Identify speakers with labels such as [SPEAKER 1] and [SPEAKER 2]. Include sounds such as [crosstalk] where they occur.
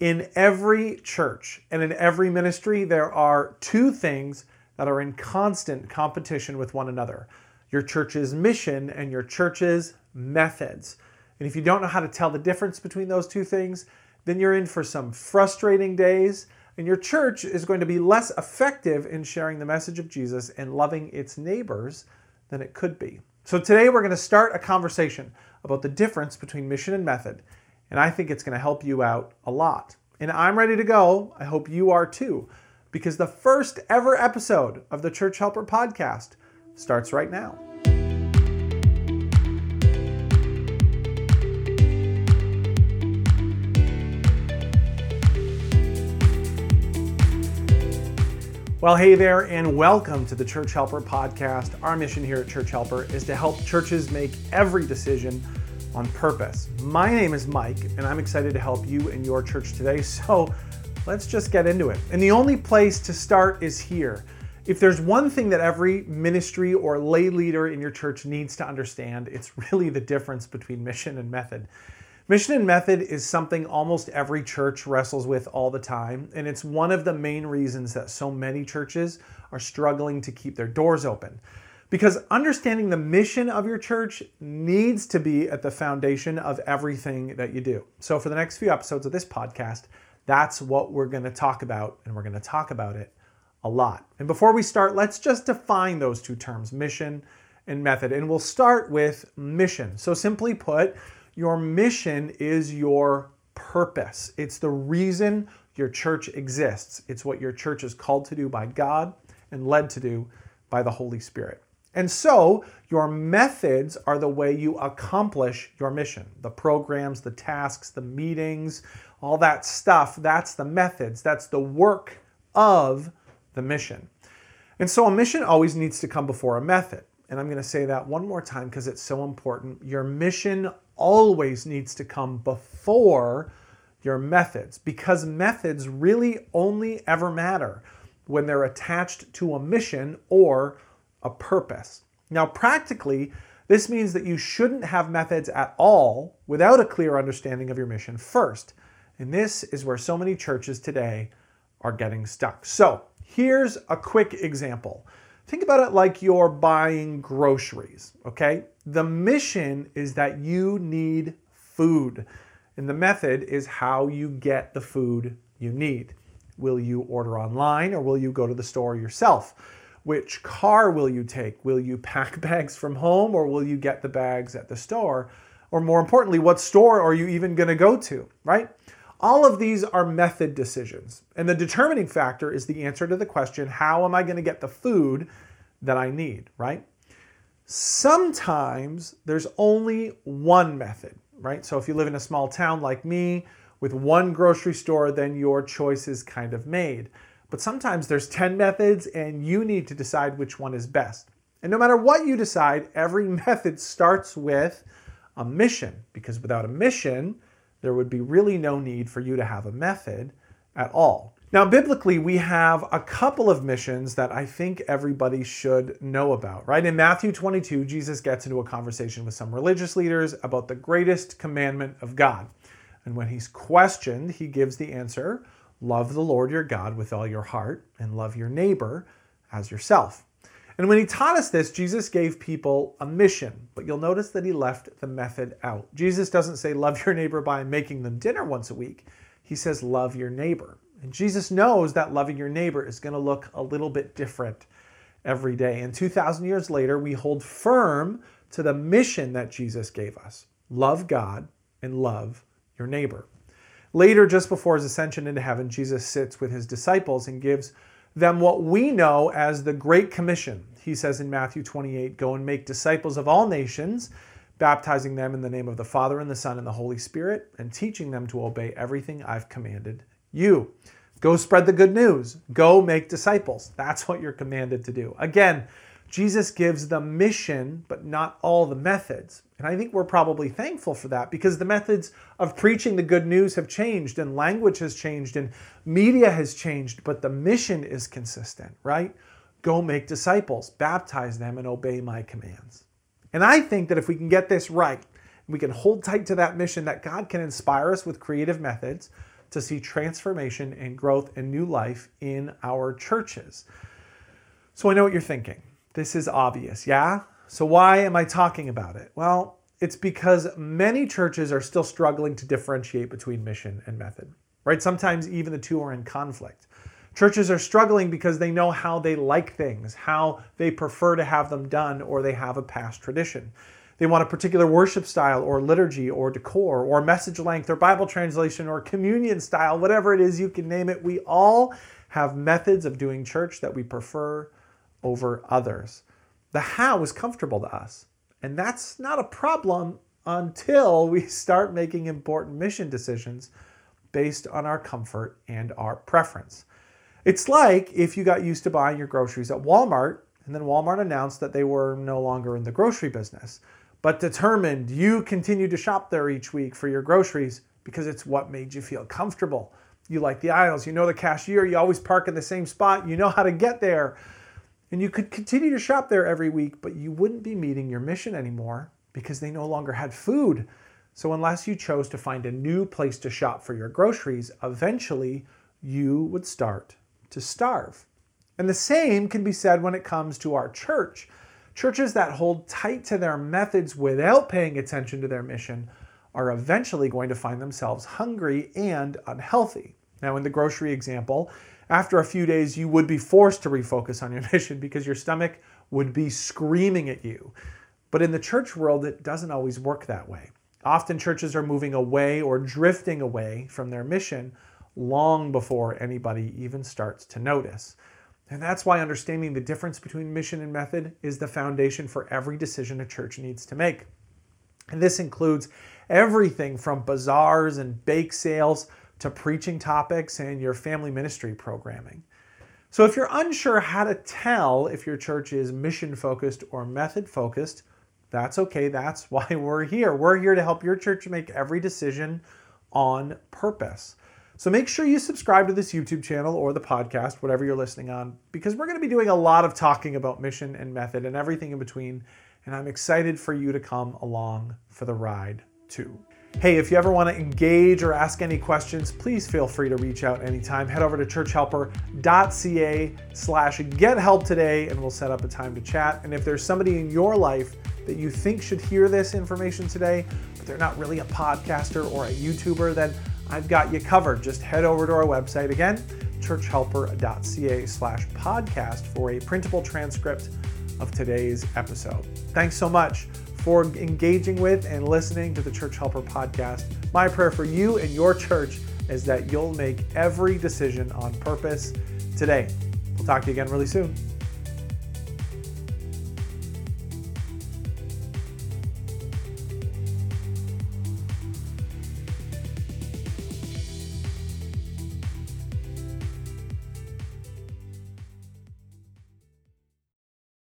[SPEAKER 1] In every church and in every ministry, there are two things that are in constant competition with one another your church's mission and your church's methods. And if you don't know how to tell the difference between those two things, then you're in for some frustrating days, and your church is going to be less effective in sharing the message of Jesus and loving its neighbors than it could be. So today we're going to start a conversation about the difference between mission and method, and I think it's going to help you out a lot. And I'm ready to go. I hope you are too, because the first ever episode of the Church Helper podcast starts right now. Well, hey there, and welcome to the Church Helper podcast. Our mission here at Church Helper is to help churches make every decision on purpose. My name is Mike, and I'm excited to help you in your church today. [laughs] So let's just get into it. And the only place to start is here. If there's one thing that every ministry or lay leader in your church needs to understand, it's really the difference between mission and method. Mission and method is something almost every church wrestles with all the time, and it's one of the main reasons that so many churches are struggling to keep their doors open. Because understanding the mission of your church needs to be at the foundation of everything that you do. So, for the next few episodes of this podcast, that's what we're going to talk about, and we're going to talk about it a lot. And before we start, let's just define those two terms mission and method. And we'll start with mission. So, simply put, your mission is your purpose. It's the reason your church exists. It's what your church is called to do by God and led to do by the Holy Spirit. And so, your methods are the way you accomplish your mission. The programs, the tasks, the meetings, all that stuff, that's the methods. That's the work of the mission. And so, a mission always needs to come before a method. And I'm going to say that one more time because it's so important. Your mission always needs to come before your methods because methods really only ever matter when they're attached to a mission or a purpose. Now, practically, this means that you shouldn't have methods at all without a clear understanding of your mission first. And this is where so many churches today are getting stuck. So, here's a quick example. Think about it like you're buying groceries, okay? The mission is that you need food, and the method is how you get the food you need. Will you order online or will you go to the store yourself? Which car will you take? Will you pack [laughs] bags from home or will you get the bags at the store? Or more importantly, what store are you even going to go to, right? All of these are method decisions. And the determining factor is the answer to the question how am I going to get the food that I need, right? Sometimes there's only one method, right? So if you live in a small town like me with one grocery store, then your choice is kind of made. But sometimes there's 10 methods and you need to decide which one is best. And no matter what you decide, every [laughs] method starts with a mission because without a mission, there would be really no need for you to have a method at all. Now, biblically, we have a couple of missions that I think everybody should know about, right? In Matthew 22, Jesus gets into a conversation with some religious leaders about the greatest commandment of God. And when he's questioned, he gives the answer love the Lord your God with all your heart and love your neighbor as yourself. And when he taught us this, Jesus gave people a mission, but you'll notice that he left the method out. Jesus doesn't say love your neighbor by making them dinner once a week. He says love your neighbor. And Jesus knows that loving your neighbor is going to look a little bit different every day. And 2,000 years later, we hold firm to the mission that Jesus gave us love God and love your neighbor. Later, just before his ascension into heaven, Jesus sits with his disciples and gives them what we know as the Great Commission. He says in Matthew 28 Go and make disciples of all nations, baptizing them in the name of the Father and the Son and the Holy Spirit, and teaching them to obey everything I've commanded you. Go spread the good news. Go make disciples. That's what you're commanded to do. Again, Jesus gives the mission, but not all the methods. And I think we're probably thankful for that because the methods of preaching the good news have changed and language has changed and media has changed, but the mission is consistent, right? Go make disciples, baptize them, and obey my commands. And I think that if we can get this right, we can hold tight to that mission, that God can inspire us with creative methods to see transformation and growth and new life in our churches. So I know what you're thinking. This is obvious, yeah? So why am I talking about it? Well, it's because many churches are still struggling to differentiate between mission and method, right? Sometimes even the two are in conflict. Churches are struggling because they know how they like things, how they prefer to have them done, or they have a past tradition. They want a particular worship style, or liturgy, or decor, or message length, or Bible translation, or communion style, whatever it is, you can name it. We all have methods of doing church that we prefer over others. The how is comfortable to us, and that's not a problem until we [laughs] start making important mission decisions based on our comfort and our preference. It's like if you got used to buying your groceries at Walmart and then Walmart announced that they were no longer in the grocery business, but determined you continue to shop there each week for your groceries because it's what made you feel comfortable. You like the aisles, you know the cashier, you always park in the same spot, you know how to get there. And you could continue to shop there every week, but you wouldn't be meeting your mission anymore because they no longer had food. So, unless you chose to find a new place to shop for your groceries, eventually you would start to starve. And the same can be said when it comes to our church. Churches that hold tight to their methods without paying attention to their mission are eventually going to find themselves hungry and unhealthy. Now, in the grocery example, after a few days, you would be forced to refocus on your [laughs] mission because your stomach would be screaming at you. But in the church world, it doesn't always work that way. Often churches are moving away or drifting away from their mission long before anybody even starts to notice. And that's why understanding the difference between mission and method is the foundation for every decision a church needs to make. And this includes everything from bazaars and bake sales to preaching topics and your family ministry programming. So if you're unsure how to tell if your church is mission focused or method focused, that's okay. That's [laughs] why we're here. We're here to help your church make every decision on purpose. So make sure you subscribe to this YouTube channel or the podcast, whatever you're listening on, because we're going to be doing a lot of talking about mission and method and everything in between. And I'm excited for you to come along for the ride too. Hey, if you ever want to engage or ask any questions, please feel free to reach out anytime. Head over to churchhelper.ca slash get help today and we'll set up a time to chat. And if there's somebody in your life that you think should hear this information today, but they're not really a podcaster or a YouTuber, then I've got you covered. Just head over to our website again, churchhelper.ca slash podcast for a printable transcript of today's episode. Thanks so much for engaging with and listening to the Church Helper podcast. My prayer for you and your church is that you'll make every decision on purpose today. We'll talk to you again really soon.